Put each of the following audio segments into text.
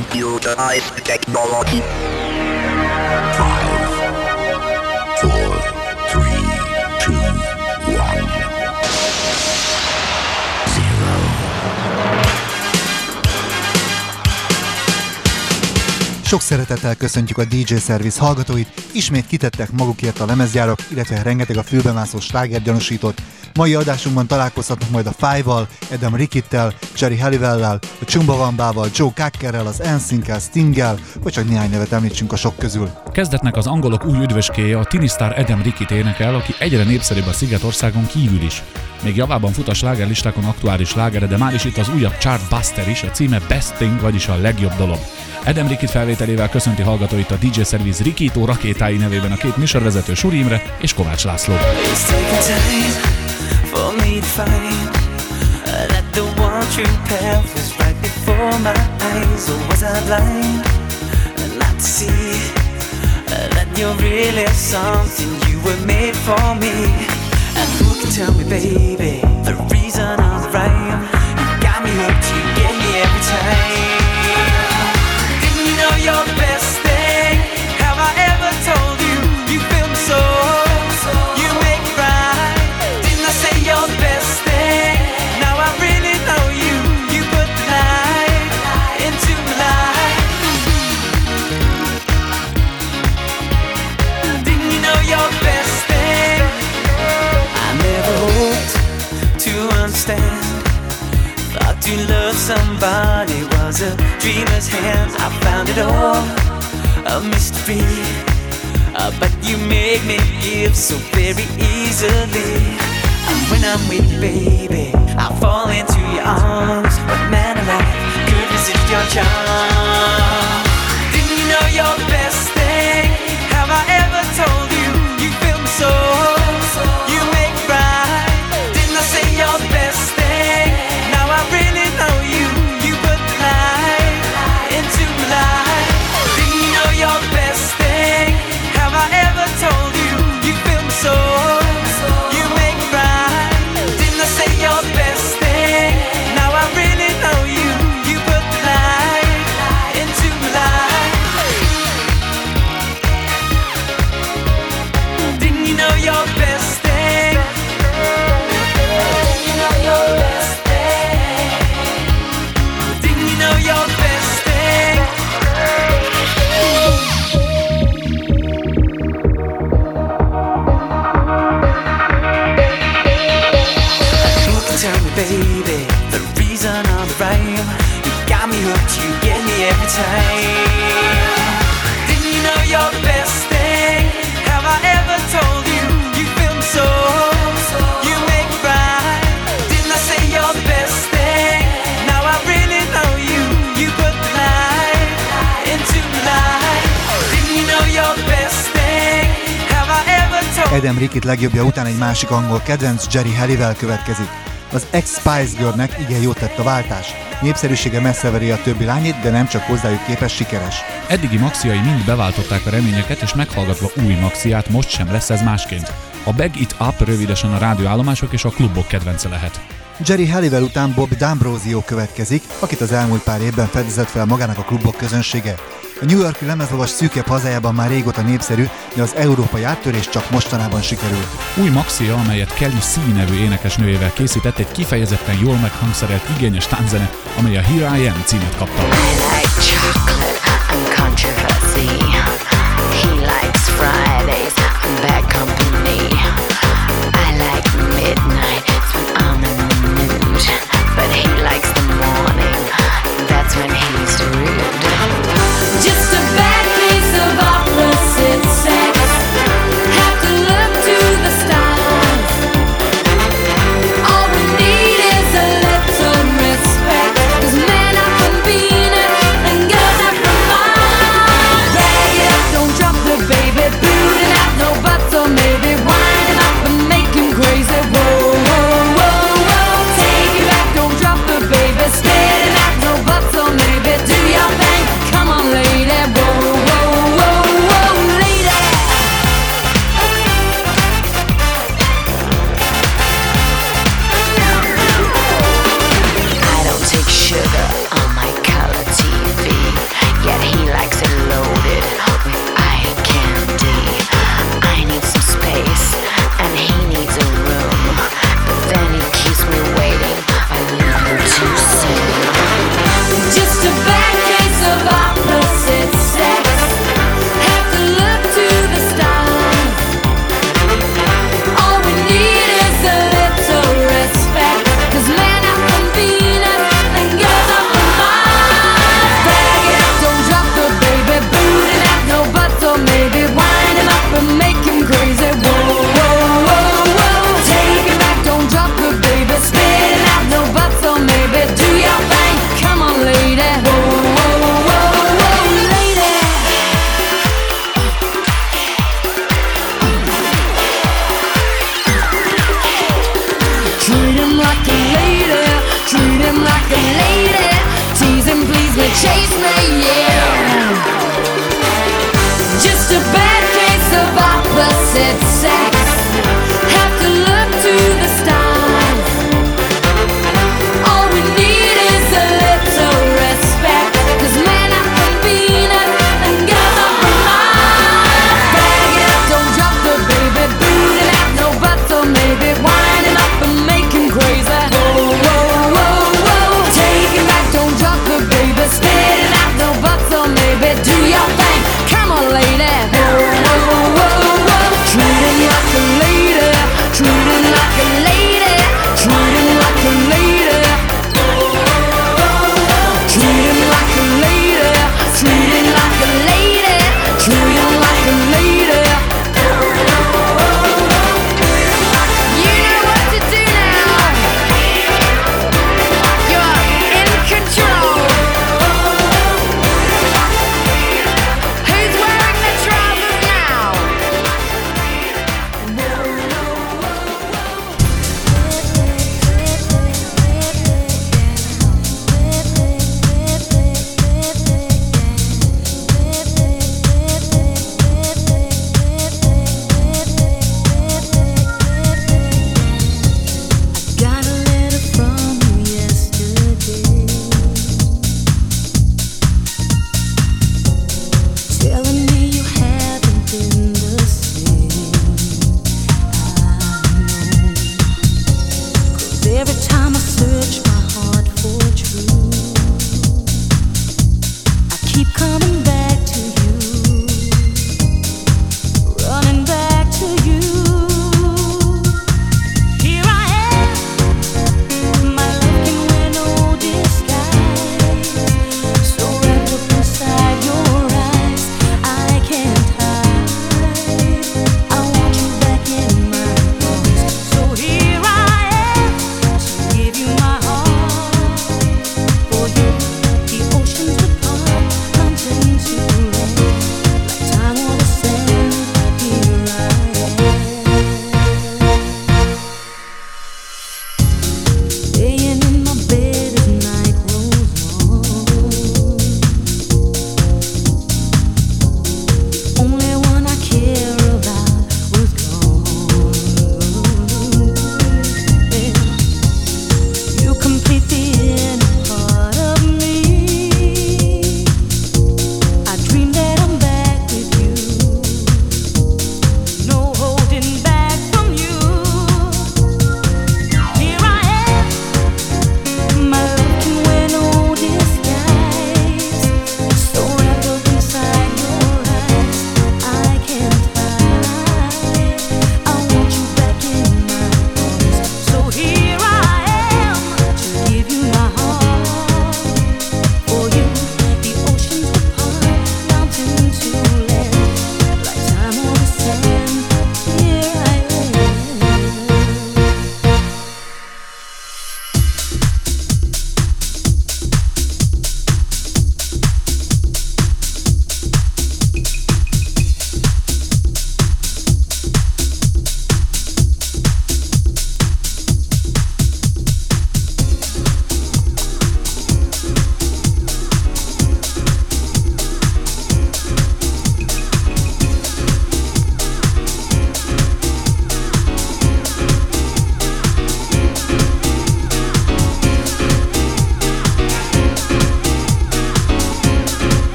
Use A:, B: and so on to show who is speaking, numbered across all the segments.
A: computerized technology.
B: Sok szeretettel köszöntjük a DJ Service hallgatóit, ismét kitettek magukért a lemezgyárak, illetve rengeteg a fülbemászó sláger gyanúsított. Mai adásunkban találkozhatnak majd a Five-val, Adam Rickittel, Jerry Halliwell-lel, a Chumbawamba-val, Joe Cackerrel, az Ensinkkel, Stinggel, vagy csak néhány nevet említsünk a sok közül.
C: Kezdetnek az angolok új üdvöskéje a Tinistar Adam Rickit énekel, aki egyre népszerűbb a Szigetországon kívül is. Még javában fut a slágerlistákon aktuális slágere, de már is itt az újabb Chartbuster is, a címe Best Thing, vagyis a legjobb dolog. Adam Rikit felvételével köszönti hallgatóit a DJ Service Rikító rakétái nevében a két műsorvezető Suri Imre és Kovács László.
D: That you're really something you were made for me. And who can tell me, baby, the reason I'm right? You got me hooked, you understand. Thought to love somebody was a dreamer's hands, I found it all a mystery. Uh, but you make me give so very easily. And when I'm with you, baby, I fall into your arms. What man alive could resist your charm? Didn't you know you're the best
B: legjobbja után egy másik angol kedvenc Jerry Halliwell következik. Az ex-Spice Girlnek igen jót tett a váltás. Népszerűsége messze veri a többi lányét, de nem csak hozzájuk képes sikeres.
C: Eddigi maxiai mind beváltották a reményeket, és meghallgatva új maxiát most sem lesz ez másként. A Bag It Up rövidesen a rádióállomások és a klubok kedvence lehet.
B: Jerry Halliwell után Bob D'Ambrosio következik, akit az elmúlt pár évben fedezett fel magának a klubok közönsége. A New Yorki lemezlovas szűkebb hazájában már régóta népszerű, de az európai áttörés csak mostanában sikerült.
C: Új maxia, amelyet Kelly C nevű énekesnőjével készített, egy kifejezetten jól meghangszerelt igényes tánzene, amely a Here I Am címet kapta.
E: I like chocolate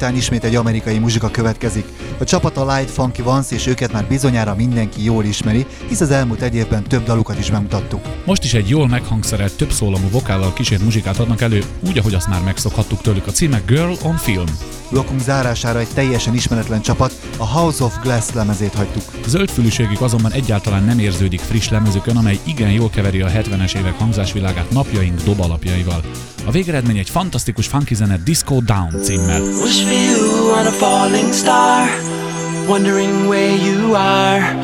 B: után ismét egy amerikai muzsika következik. A csapat a Light Funky Vans, és őket már bizonyára mindenki jól ismeri, hisz az elmúlt egy évben több dalukat is bemutattuk.
C: Most is egy jól meghangszerelt, több szólamú vokállal kísért muzsikát adnak elő, úgy, ahogy azt már megszokhattuk tőlük. A címe Girl on Film.
B: Blokkunk zárására egy teljesen ismeretlen csapat, a House of Glass lemezét hagytuk.
C: Zöldfülűségük azonban egyáltalán nem érződik friss lemezükön, amely igen jól keveri a 70-es évek hangzásvilágát napjaink dobalapjaival. A végeredmény egy fantasztikus funky zene Disco Down címmel.
D: Wish for you on a falling star, wondering where you are.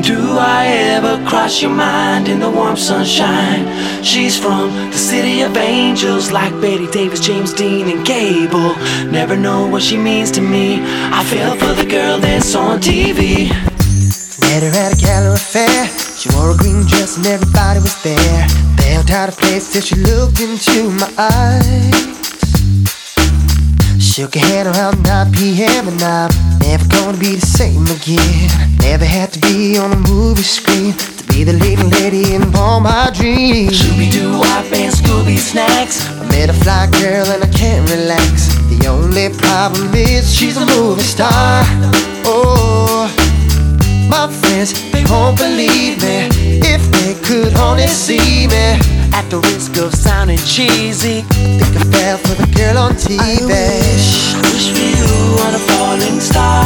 D: Do I ever cross your mind in the warm sunshine? She's from the city of angels, like Betty Davis, James Dean, and Gable. Never know what she means to me. I fell for the girl that's on TV.
F: Met her at a gala affair. She wore a green dress and everybody was there. Felt out of place till she looked into my eyes. Shook her hand around 9 p.m. and I'm never gonna be the same again. Never had to be on a movie screen to be the leading lady in all my dreams.
D: Scooby Doo, Wop, and Scooby Snacks.
F: I met a fly girl and I can't relax. The only problem is she's a movie star. Oh, my they won't believe me if they could only see me.
D: At the risk of sounding cheesy,
F: Think I fell for the girl on TV.
D: I wish, I wish for you on a falling star,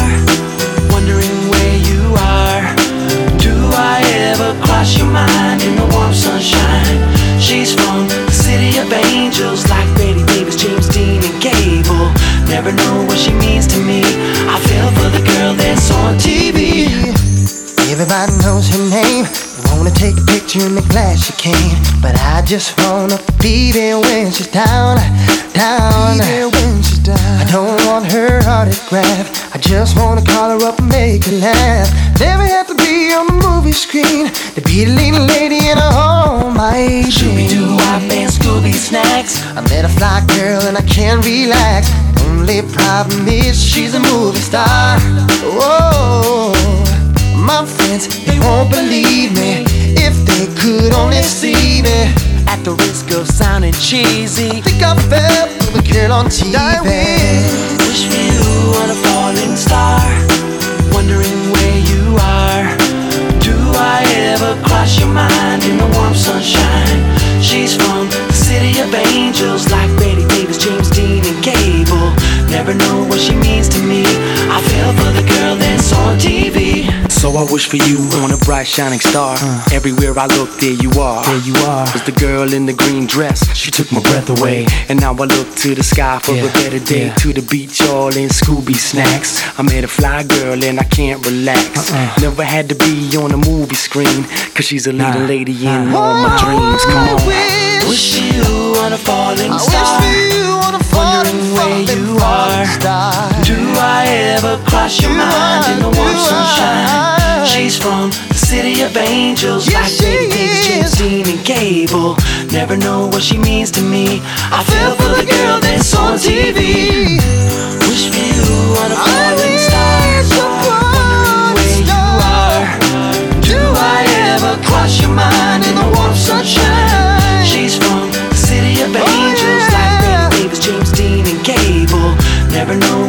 D: wondering where you are. Do I ever cross your mind in the warm sunshine? She's from the city of angels, like Betty Davis, James Dean, and Gable. Never know what she means to me. I fell for the girl that's on TV.
F: Everybody knows her name. Wanna take a picture in the glass she came. But I just wanna be there when she's down, down. Be there when she's down. I don't want her autograph. I just wanna call her up and make her laugh. Never have to be on the movie screen to be the leading lady in a home. My
D: Scooby Doo, Wop, and Scooby Snacks.
F: I met a fly girl and I can't relax. Only problem is she's a movie star. Whoa, my friends, they won't believe me if they could only see me.
D: At the risk of sounding cheesy,
F: Think I fell for the girl on TV.
D: wish for you on a falling star, wondering where you are. Do I ever cross your mind in the warm sunshine? She's from the city of angels, like Betty Davis, James Dean, and Gable. Never know what she means to me. I fell for the girl that's on TV.
G: So I wish for you on a bright shining star. Uh. Everywhere I look, there you are. There you are. Was the girl in the green dress? She took my breath away. And now I look to the sky for a better day. To the beach, all in Scooby snacks. I met a fly girl and I can't relax. Uh-uh. Never had to be on a movie screen. Cause she's a leading lady in all my oh, dreams. Come on.
D: Wish for you on a falling
F: I wish
D: star. Where you are. Do I ever cross your mind in the warm sunshine? She's from the city of angels,
F: Yes,
D: like
F: she
D: Davis, James
F: is.
D: Dean, and Gable. Never know what she means to me. I fell for the girl that's on TV. Wish for you on a falling star. Never know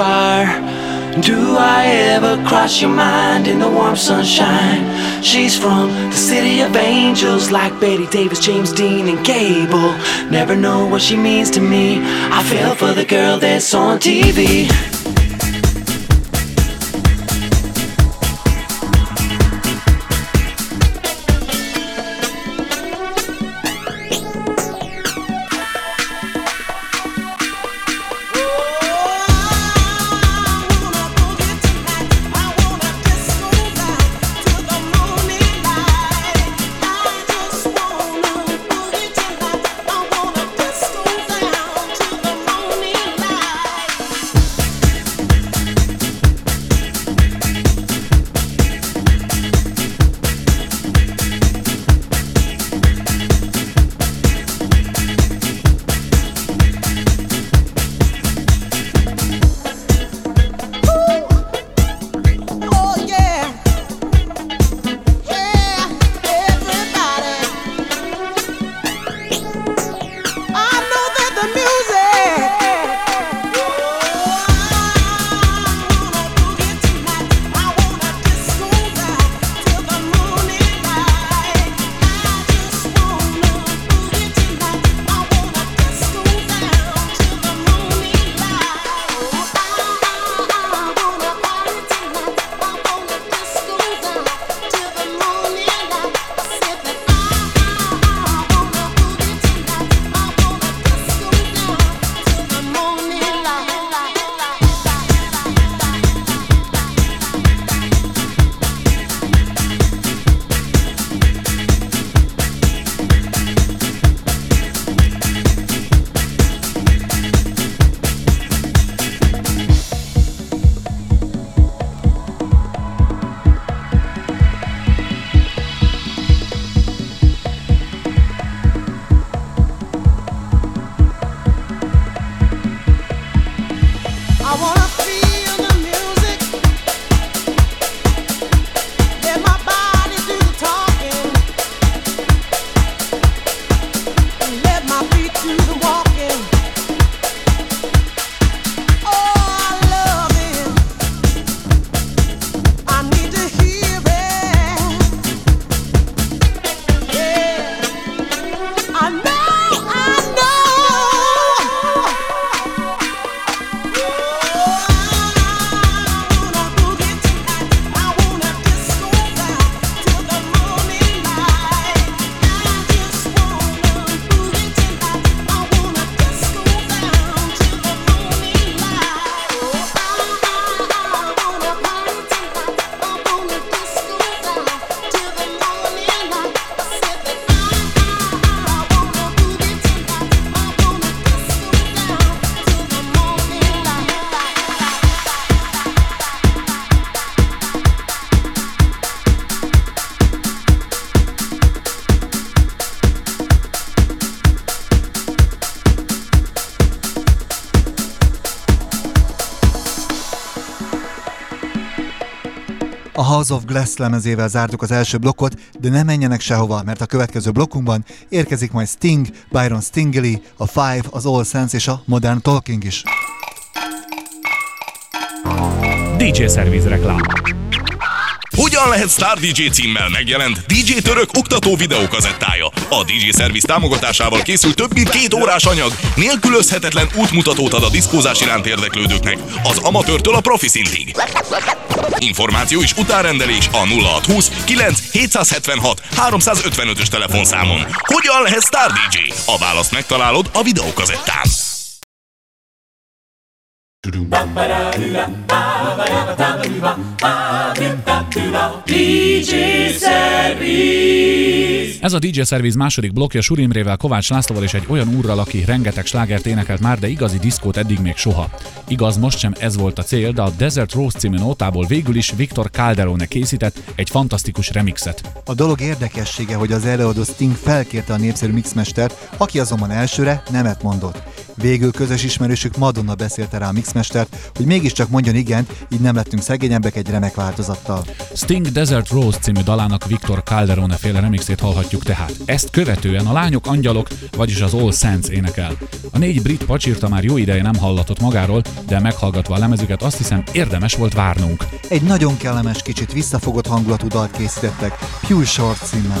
D: are. Do I ever cross your mind in the warm sunshine? She's from the city of angels, like Betty Davis, James Dean, and Gable. Never know what she means to me. I fell for the girl that's on TV.
B: A House of Glass lemezével zártuk az első blokkot, de ne menjenek sehova, mert a következő blokkunkban érkezik majd Sting, Byron Stingley, a Five, az All Sense és a Modern Talking is.
C: DJ Service reklám.
H: Hogyan lehet Star DJ címmel megjelent DJ Török oktató videókazettája? A DJ Service támogatásával készült több mint két órás anyag, nélkülözhetetlen útmutatót ad a diszkózás iránt érdeklődőknek, az amatőrtől a profi szintig. Információ és utárendelés a 0620 9 776 355-ös telefonszámon. Hogyan lehet Star DJ? A választ megtalálod a videókazettán.
C: Ez a DJ Service második blokja Suri Imrével, Kovács Lászlóval és egy olyan úrral, aki rengeteg slágert énekelt már, de igazi diszkót eddig még soha. Igaz, most sem ez volt a cél, de a Desert Rose című nótából végül is Viktor Calderone készített egy fantasztikus remixet.
B: A dolog érdekessége, hogy az előadó Sting felkérte a népszerű mixmestert, aki azonban elsőre nemet mondott. Végül közös ismerősük Madonna beszélte rá a mixmestert, hogy mégiscsak mondjon igent, így nem lettünk szegényebbek egy remek változattal.
C: Sting Desert Rose című dalának Viktor Calderone féle remixét hallhatjuk tehát. Ezt követően a lányok angyalok, vagyis az All Saints énekel. A négy brit pacsírta már jó ideje nem hallatott magáról, de meghallgatva a lemezüket azt hiszem érdemes volt várnunk.
B: Egy nagyon kellemes, kicsit visszafogott hangulatú dalt készítettek, Pure Short címmel.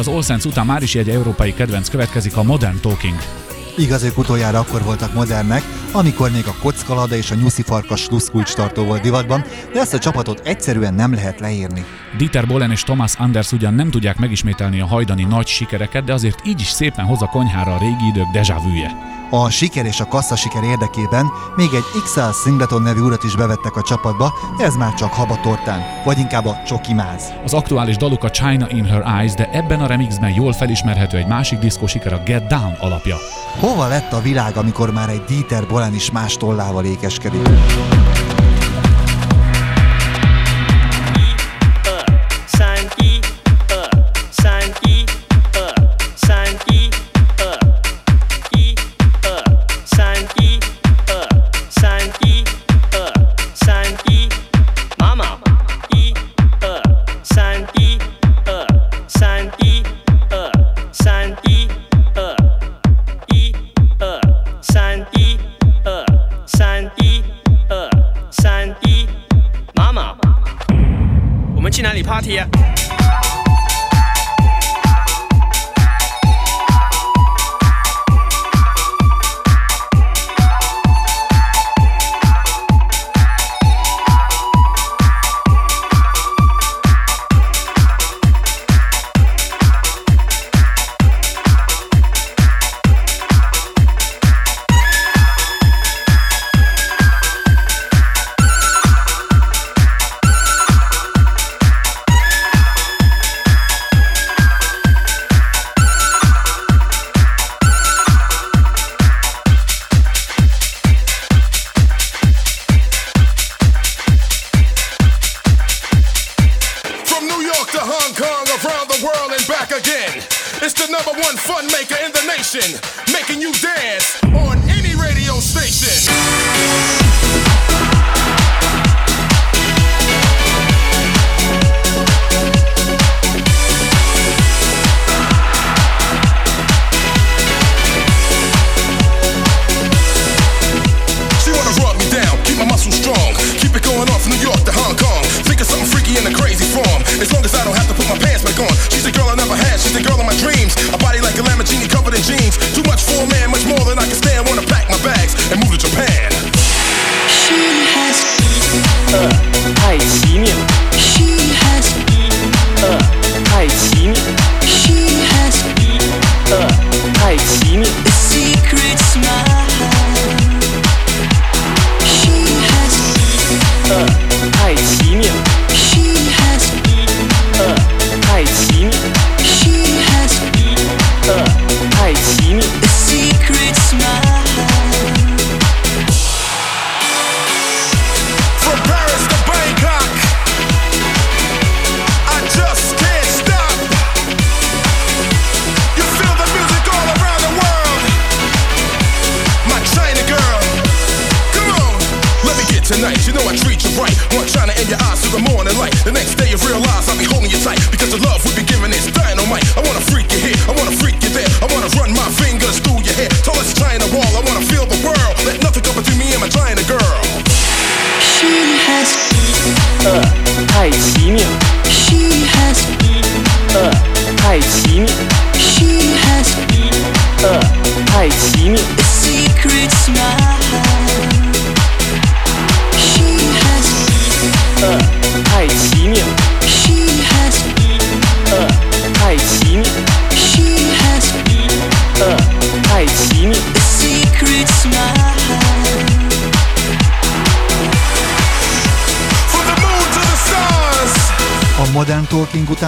C: az All Saints után már is egy európai kedvenc következik a Modern Talking.
B: Igaz, ők utoljára akkor voltak modernek, amikor még a kockalada és a nyuszi farkas sluszkulcs tartó volt divatban, de ezt a csapatot egyszerűen nem lehet leírni.
C: Dieter Bohlen és Thomas Anders ugyan nem tudják megismételni a hajdani nagy sikereket, de azért így is szépen hoz a konyhára a régi idők déjà vűje.
B: A siker és a kassza siker érdekében még egy XL Singleton nevű urat is bevettek a csapatba, de ez már csak habatortán, vagy inkább a csoki máz.
C: Az aktuális daluk a China in Her Eyes, de ebben a remixben jól felismerhető egy másik diszkó siker a Get Down alapja.
B: Hova lett a világ, amikor már egy Dieter Bolen is más tollával ékeskedik?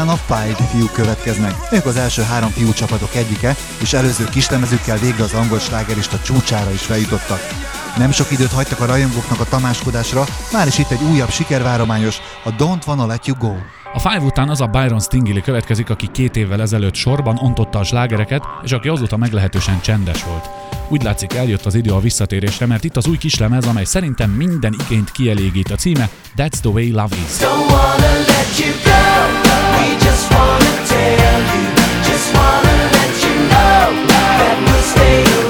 B: Után a Five fiúk következnek. Ők az első három fiú csapatok egyike, és előző kislemezükkel végre az angol slágerista csúcsára is feljutottak. Nem sok időt hagytak a rajongóknak a tamáskodásra, már is itt egy újabb sikervárományos, a Don't Wanna Let You Go.
C: A Five után az a Byron Stingili következik, aki két évvel ezelőtt sorban ontotta a slágereket, és aki azóta meglehetősen csendes volt. Úgy látszik eljött az idő a visszatérésre, mert itt az új kislemez, amely szerintem minden igényt kielégít. A címe That's the Way Love Is.
D: Don't wanna stay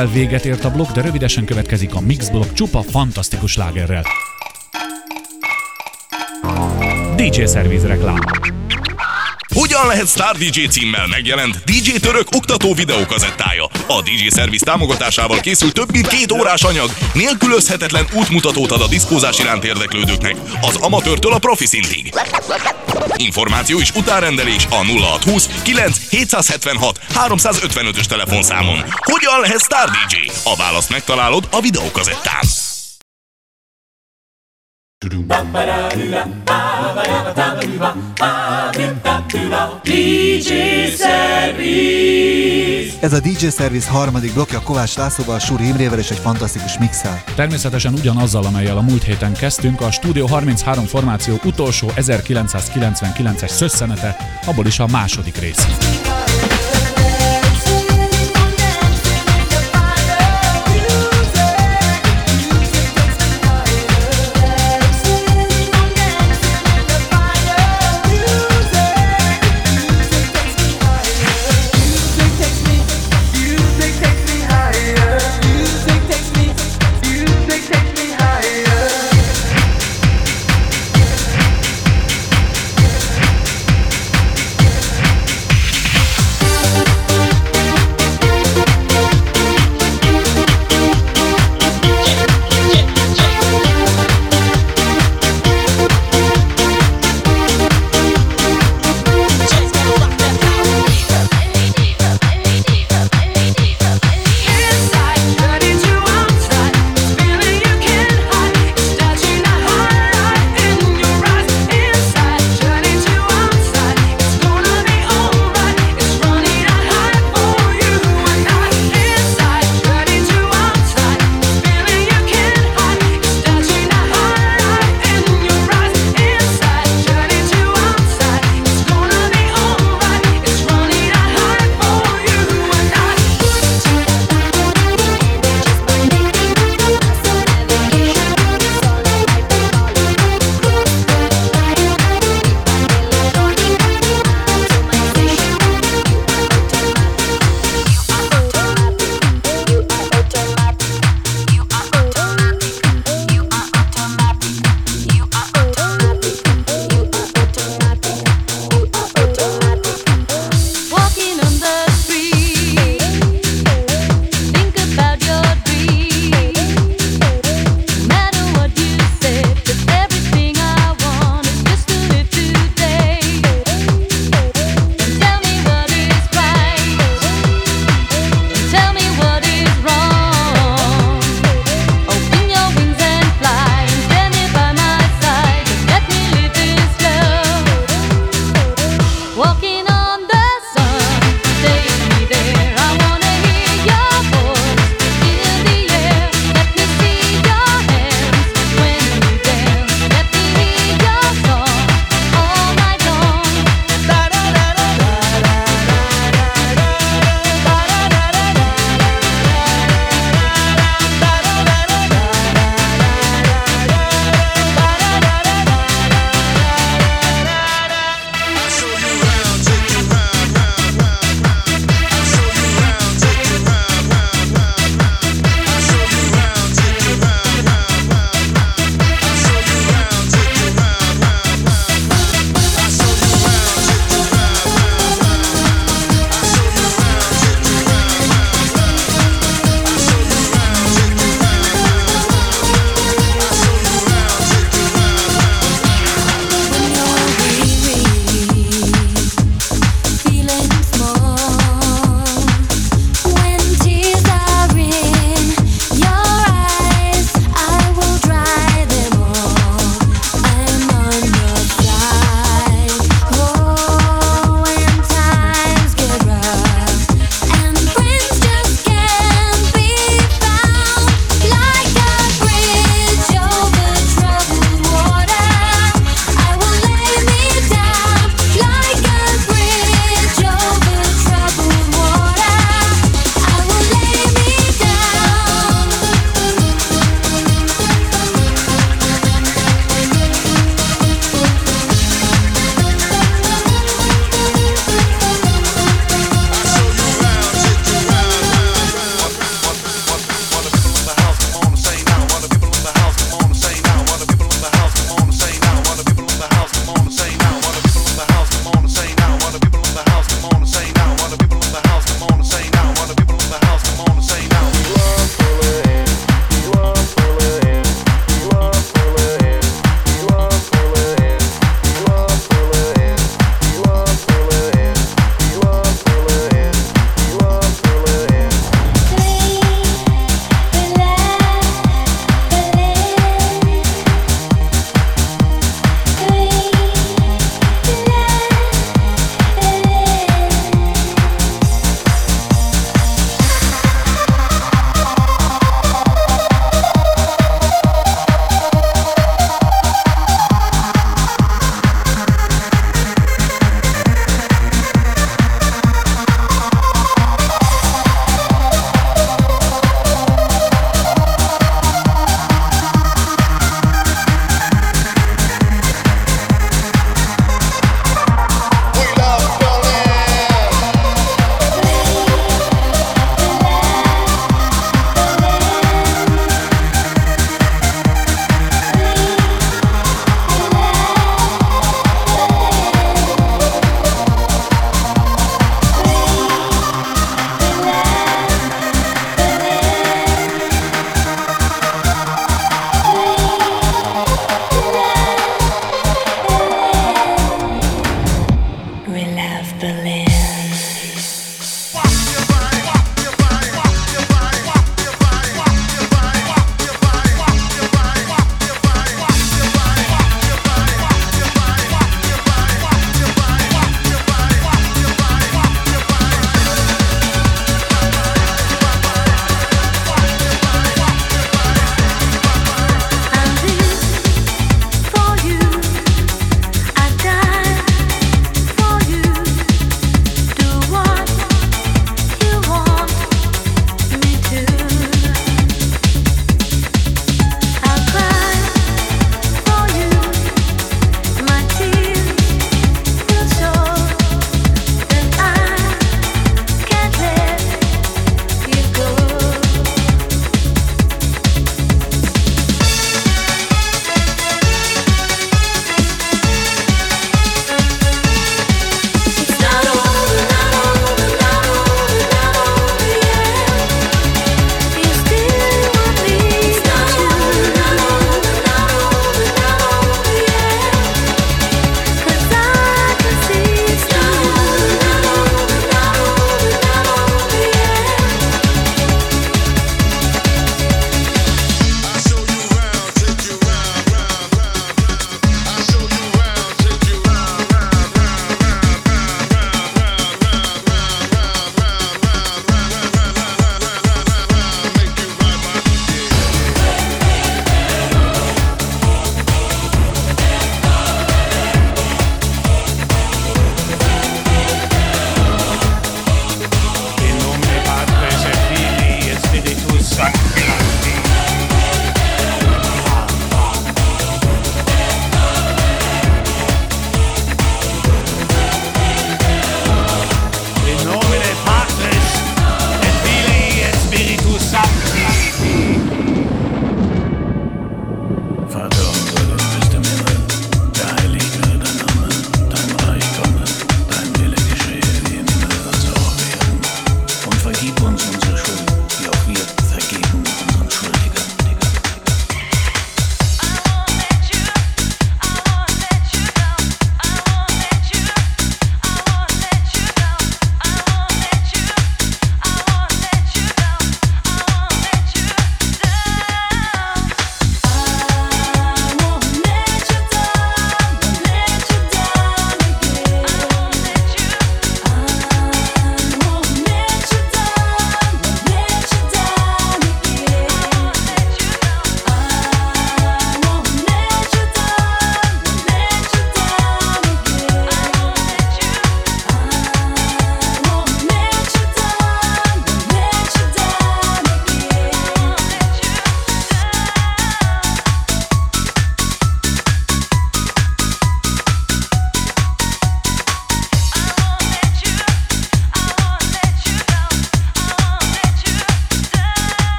C: Stinglivel véget ért a blokk, de rövidesen következik a Mix blokk csupa fantasztikus lágerrel. DJ Service reklám.
H: Hogyan lehet Star DJ címmel megjelent DJ Török oktató videókazettája? A DJ Service támogatásával készült több mint két órás anyag, nélkülözhetetlen útmutatót ad a diszkózás iránt érdeklődőknek, az amatőrtől a profi szintig. Információ és utárendelés a 0620 9 776 355-ös telefonszámon. Hogyan lehet Star DJ? A választ megtalálod a videókazettán.
I: DJ Service.
B: Ez a DJ Service harmadik blokja Kovács Lászlóval, Súri Imrével és egy fantasztikus mixel.
C: Természetesen ugyanazzal, amelyel a múlt héten kezdtünk, a Studio 33 formáció utolsó 1999-es szösszenete, abból is a második rész.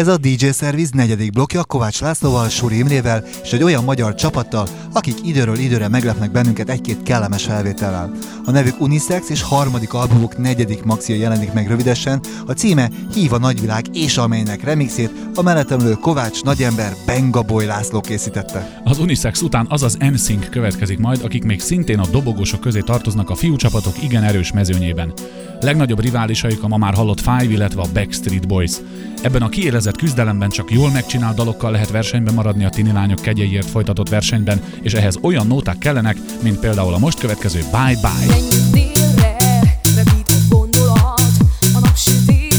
B: Ez a DJ Service negyedik blokja Kovács Lászlóval, Suri Imrével és egy olyan magyar csapattal, akik időről időre meglepnek bennünket egy-két kellemes felvétellel. A nevük Unisex és harmadik albumuk negyedik maxia jelenik meg rövidesen, a címe Hív a nagyvilág és amelynek remixét a mellettemlő Kovács nagyember Benga Boy László készítette.
C: Az Unisex után az az NSYNC következik majd, akik még szintén a dobogósok közé tartoznak a fiúcsapatok igen erős mezőnyében. Legnagyobb riválisaik a ma már hallott Five, illetve a Backstreet Boys. Ebben a kiélezett küzdelemben csak jól megcsinált dalokkal lehet versenyben maradni a tini lányok kegyeiért folytatott versenyben, és ehhez olyan nóták kellenek, mint például a most következő Bye Bye.
I: Délre, a napsütésbe,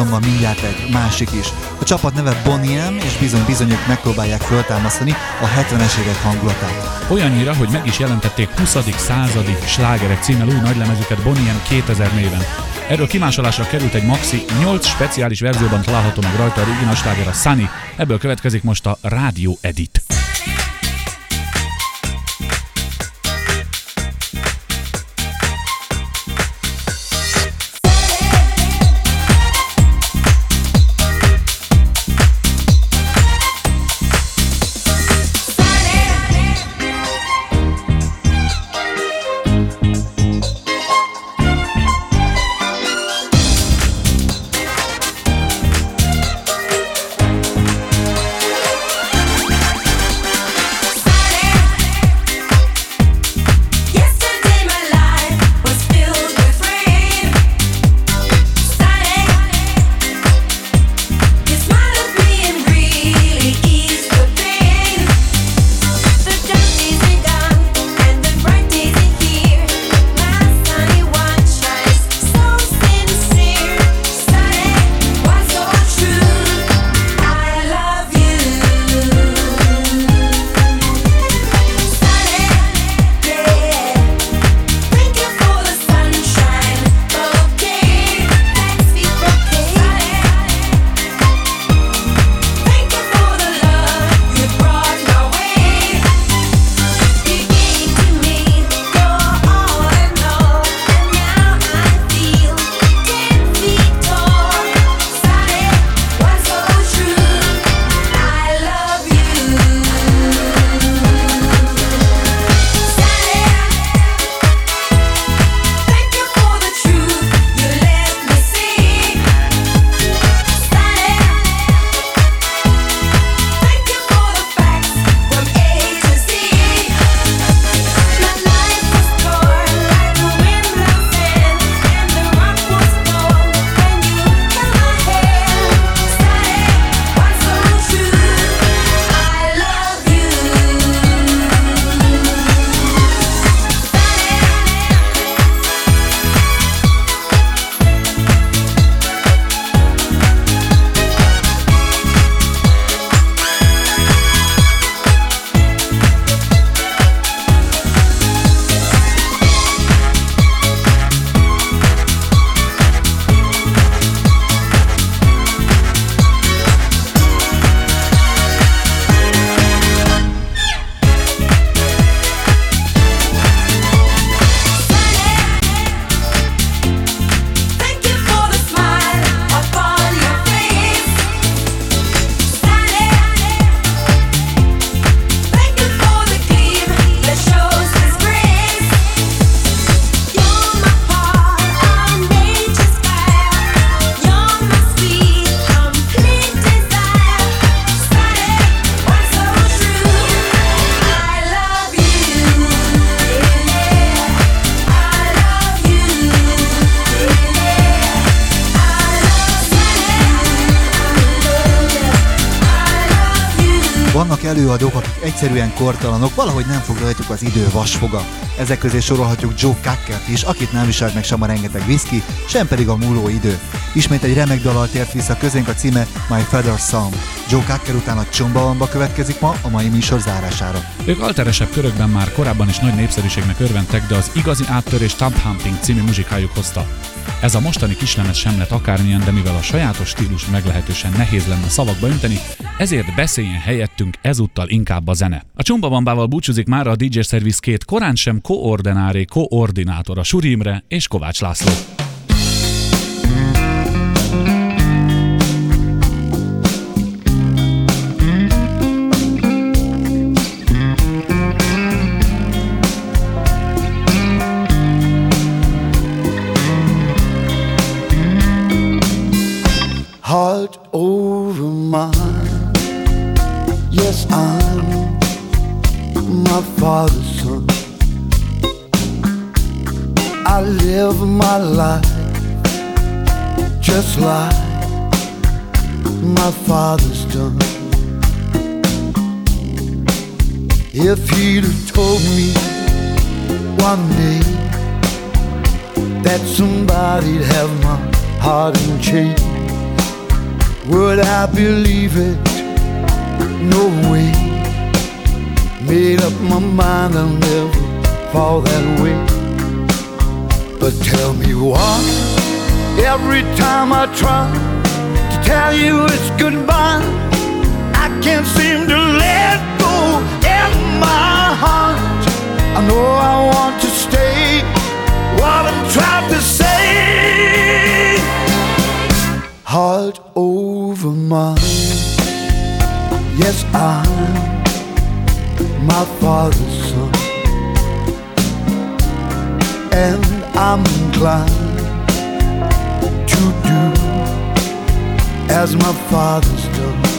B: azonban mindjárt egy másik is. A csapat neve Boniem, és bizony bizonyok megpróbálják föltámasztani a 70-es évek hangulatát.
J: Olyannyira, hogy meg is jelentették 20. századi slágerek címmel új nagylemezüket Boniem 2000 néven. Erről kimásolásra került egy maxi, 8 speciális verzióban található meg rajta a régi a Sunny, ebből következik most a Radio Edit.
B: Egyszerűen kortalanok, valahogy nem fog rajtuk az idő vasfoga. Ezek közé sorolhatjuk Joe Cockert is, akit nem viselt meg sem a rengeteg whisky, sem pedig a múló idő. Ismét egy remek dalal tért vissza közénk a címe My Feather Song. Joe Cocker után a Csombaomba következik ma a mai műsor zárására.
J: Ők alteresebb körökben már korábban is nagy népszerűségnek örventek, de az igazi áttörés Thumb Humping című muzsikájuk hozta. Ez a mostani kislemez sem lett akármilyen, de mivel a sajátos stílus meglehetősen nehéz lenne szavakba önteni, ezért beszéljen helyettünk ezúttal inkább a zene. A Csumbabambával búcsúzik már a DJ Service két korán sem koordinári koordinátor a Surimre és Kovács László.
K: one day that somebody'd have my heart in chains. Would I believe it? No way. Made up my mind I'll never fall that way. But tell me why. Every time I try to tell you it's goodbye, I can't seem to let go in my heart. I know I want to stay. What I'm trying to say. Heart over mind. Yes, I'm my father's son. And I'm inclined to do as my father's done.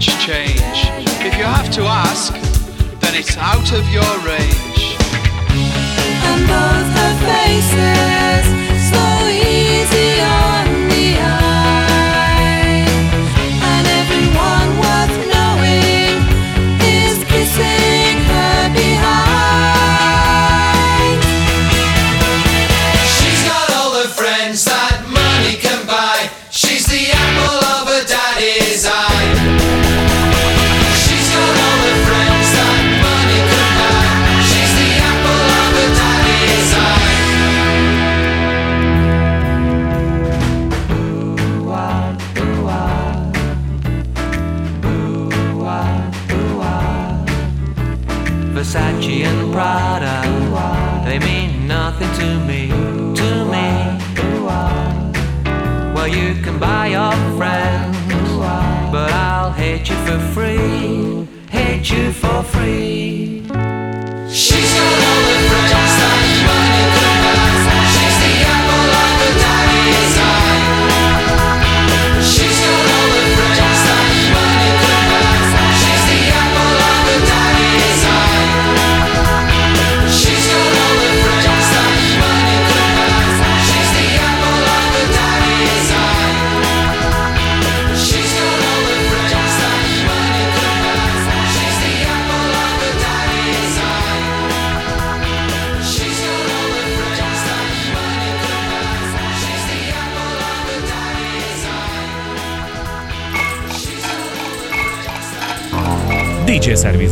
L: much change. If you have to ask, then it's out of your range.
I: And both her faces.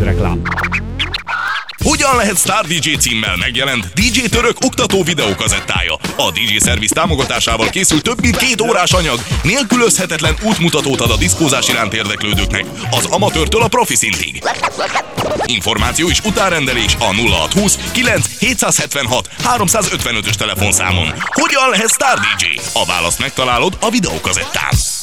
C: reklám.
H: Hogyan lehet Star DJ címmel megjelent DJ Török oktató videókazettája? A DJ Service támogatásával készült több mint két órás anyag, nélkülözhetetlen útmutatót ad a diszkózás iránt érdeklődőknek, az amatőrtől a profi szintig. Információ és utárendelés a 0620 9 776 355-ös telefonszámon. Hogyan lehet Star DJ? A választ megtalálod a videókazettán.